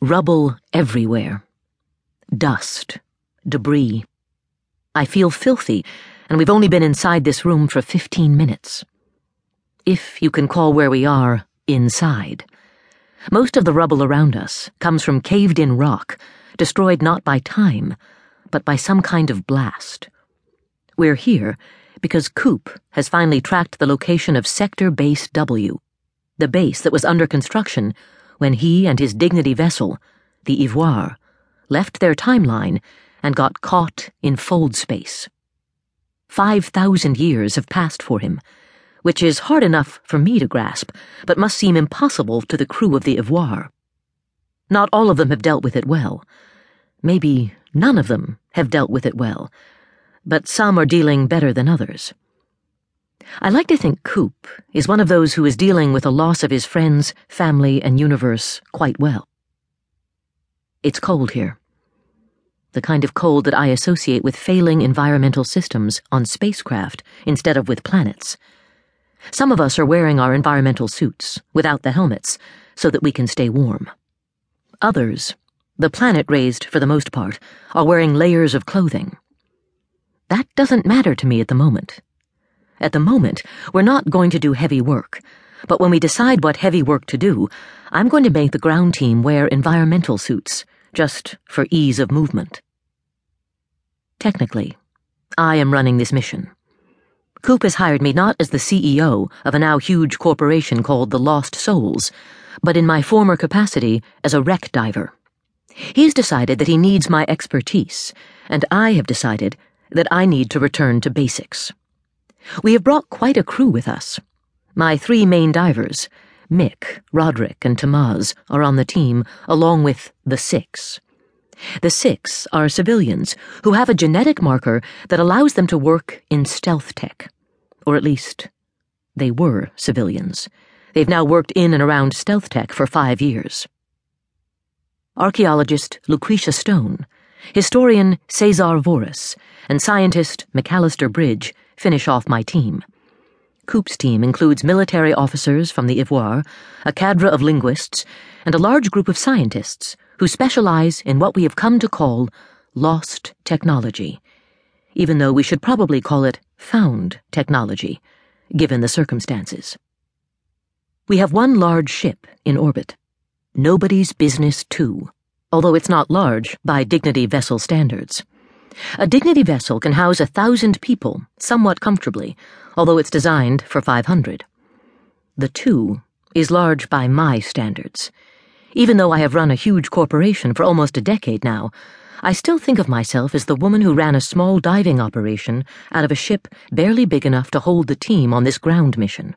Rubble everywhere. Dust. Debris. I feel filthy, and we've only been inside this room for 15 minutes. If you can call where we are inside. Most of the rubble around us comes from caved in rock, destroyed not by time, but by some kind of blast. We're here because Coop has finally tracked the location of Sector Base W, the base that was under construction when he and his Dignity vessel, the Ivoire, left their timeline and got caught in fold space. Five thousand years have passed for him, which is hard enough for me to grasp, but must seem impossible to the crew of the Ivoire. Not all of them have dealt with it well. Maybe none of them have dealt with it well, but some are dealing better than others. I like to think Coop is one of those who is dealing with the loss of his friends, family, and universe quite well. It's cold here. The kind of cold that I associate with failing environmental systems on spacecraft instead of with planets. Some of us are wearing our environmental suits, without the helmets, so that we can stay warm. Others, the planet raised for the most part, are wearing layers of clothing. That doesn't matter to me at the moment. At the moment, we're not going to do heavy work, but when we decide what heavy work to do, I'm going to make the ground team wear environmental suits, just for ease of movement. Technically, I am running this mission. Coop has hired me not as the CEO of a now huge corporation called the Lost Souls, but in my former capacity as a wreck diver. He's decided that he needs my expertise, and I have decided that I need to return to basics. We have brought quite a crew with us. My three main divers, Mick, Roderick, and Tamaz, are on the team, along with the Six. The Six are civilians who have a genetic marker that allows them to work in stealth tech. Or at least, they were civilians. They've now worked in and around stealth tech for five years. Archaeologist Lucretia Stone, historian Cesar Voris, and scientist McAllister Bridge finish off my team. Coop's team includes military officers from the Ivoire, a cadre of linguists, and a large group of scientists who specialize in what we have come to call lost technology, even though we should probably call it found technology, given the circumstances. We have one large ship in orbit. Nobody's Business too, although it's not large by Dignity vessel standards. A Dignity vessel can house a thousand people somewhat comfortably, although it's designed for 500. The two is large by my standards. Even though I have run a huge corporation for almost a decade now, I still think of myself as the woman who ran a small diving operation out of a ship barely big enough to hold the team on this ground mission.